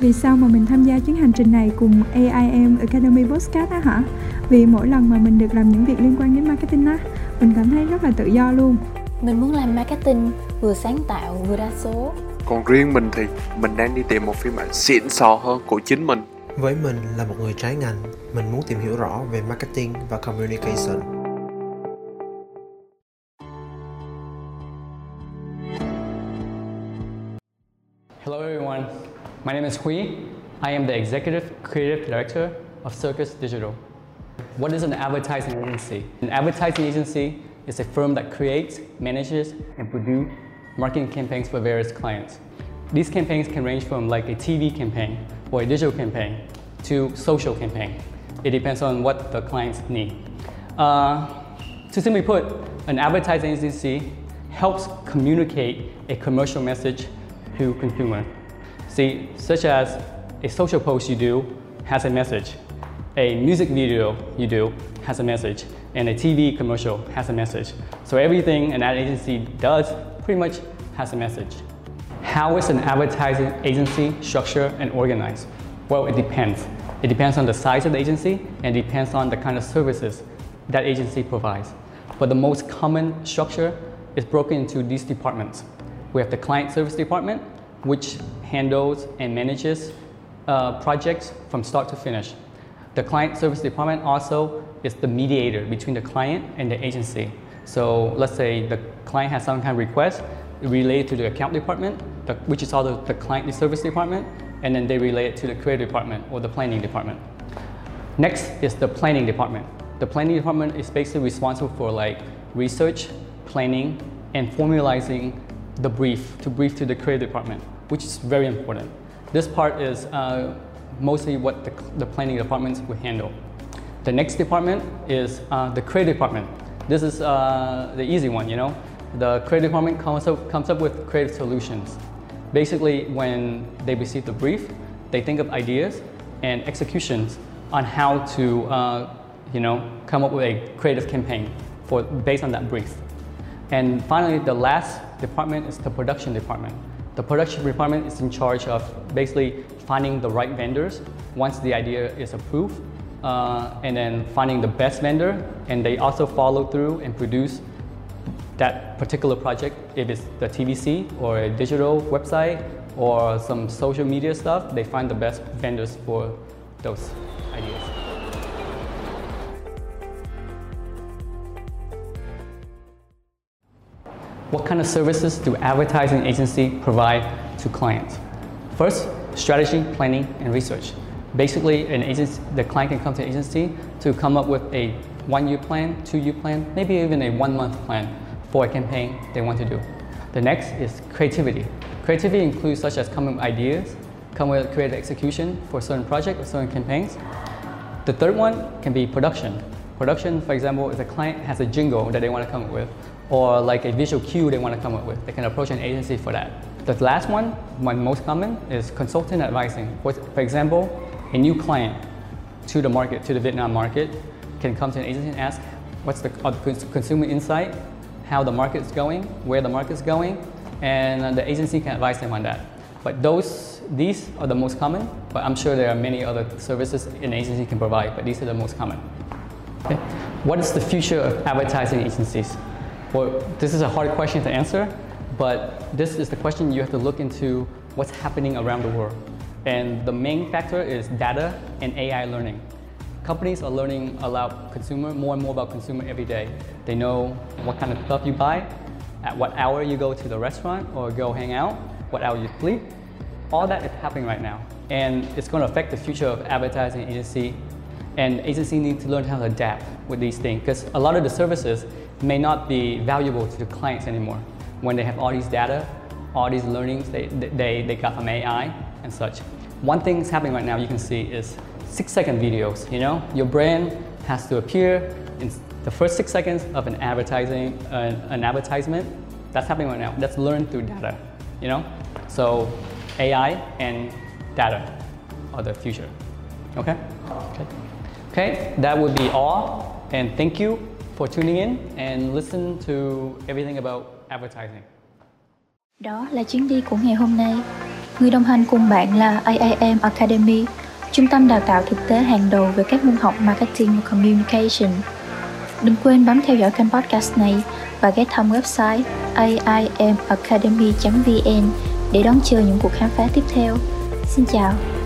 Vì sao mà mình tham gia chuyến hành trình này cùng AIM Academy Podcast á hả? Vì mỗi lần mà mình được làm những việc liên quan đến marketing á, mình cảm thấy rất là tự do luôn. Mình muốn làm marketing vừa sáng tạo vừa đa số. Còn riêng mình thì mình đang đi tìm một phiên bản xịn sò hơn của chính mình. Với mình là một người trái ngành, mình muốn tìm hiểu rõ về marketing và communication. My name is Huy. I am the Executive Creative Director of Circus Digital. What is an advertising agency? An advertising agency is a firm that creates, manages, and produces marketing campaigns for various clients. These campaigns can range from like a TV campaign or a digital campaign to social campaign. It depends on what the clients need. Uh, to simply put, an advertising agency helps communicate a commercial message to consumer. See, such as a social post you do has a message, a music video you do has a message, and a TV commercial has a message. So everything an ad agency does pretty much has a message. How is an advertising agency structured and organized? Well, it depends. It depends on the size of the agency and depends on the kind of services that agency provides. But the most common structure is broken into these departments. We have the client service department, which handles and manages uh, projects from start to finish. The client service department also is the mediator between the client and the agency. So let's say the client has some kind of request related to the account department, the, which is also the client service department, and then they relay it to the creative department or the planning department. Next is the planning department. The planning department is basically responsible for like research, planning, and formalizing the brief to brief to the creative department, which is very important. This part is uh, mostly what the, the, planning departments will handle. The next department is uh, the creative department. This is uh, the easy one, you know. The creative department comes up, comes up with creative solutions. Basically, when they receive the brief, they think of ideas and executions on how to, uh, you know, come up with a creative campaign for, based on that brief. And finally, the last department is the production department. The production department is in charge of basically finding the right vendors once the idea is approved, uh, and then finding the best vendor, and they also follow through and produce that particular project, if it's the TVC or a digital website or some social media stuff, they find the best vendors for those What kind of services do advertising agency provide to clients? First, strategy, planning, and research. Basically, an agency, the client can come to agency to come up with a one-year plan, two-year plan, maybe even a one-month plan for a campaign they want to do. The next is creativity. Creativity includes such as coming with ideas, come with creative execution for certain projects or certain campaigns. The third one can be production. Production, for example, if a client has a jingle that they want to come up with, or like a visual cue they want to come up with, they can approach an agency for that. The last one, one most common, is consultant advising. For example, a new client to the market, to the Vietnam market, can come to an agency and ask, what's the, uh, consumer insight how the market is going, where the market is going, and the agency can advise them on that. But those, these are the most common, but I'm sure there are many other services an agency can provide, but these are the most common. Okay. What is the future of advertising agencies? Well, this is a hard question to answer, but this is the question you have to look into what's happening around the world. And the main factor is data and AI learning companies are learning about consumer more and more about consumer every day. They know what kind of stuff you buy, at what hour you go to the restaurant or go hang out, what hour you sleep. All that is happening right now. And it's going to affect the future of advertising agency. And agency need to learn how to adapt with these things because a lot of the services may not be valuable to the clients anymore when they have all these data, all these learnings they, they, they got from AI and such. One thing that's happening right now you can see is six second videos, you know? Your brand has to appear in the first six seconds of an advertising, uh, an advertisement. That's happening right now. That's learned through data, you know? So AI and data are the future, okay? Okay, okay that would be all. And thank you for tuning in and listen to everything about advertising. Đó là chuyến đi của ngày hôm nay. Người đồng hành cùng bạn là AIM Academy, trung tâm đào tạo thực tế hàng đầu về các môn học marketing và communication. Đừng quên bấm theo dõi kênh podcast này và ghé thăm website aimacademy.vn để đón chờ những cuộc khám phá tiếp theo. Xin chào!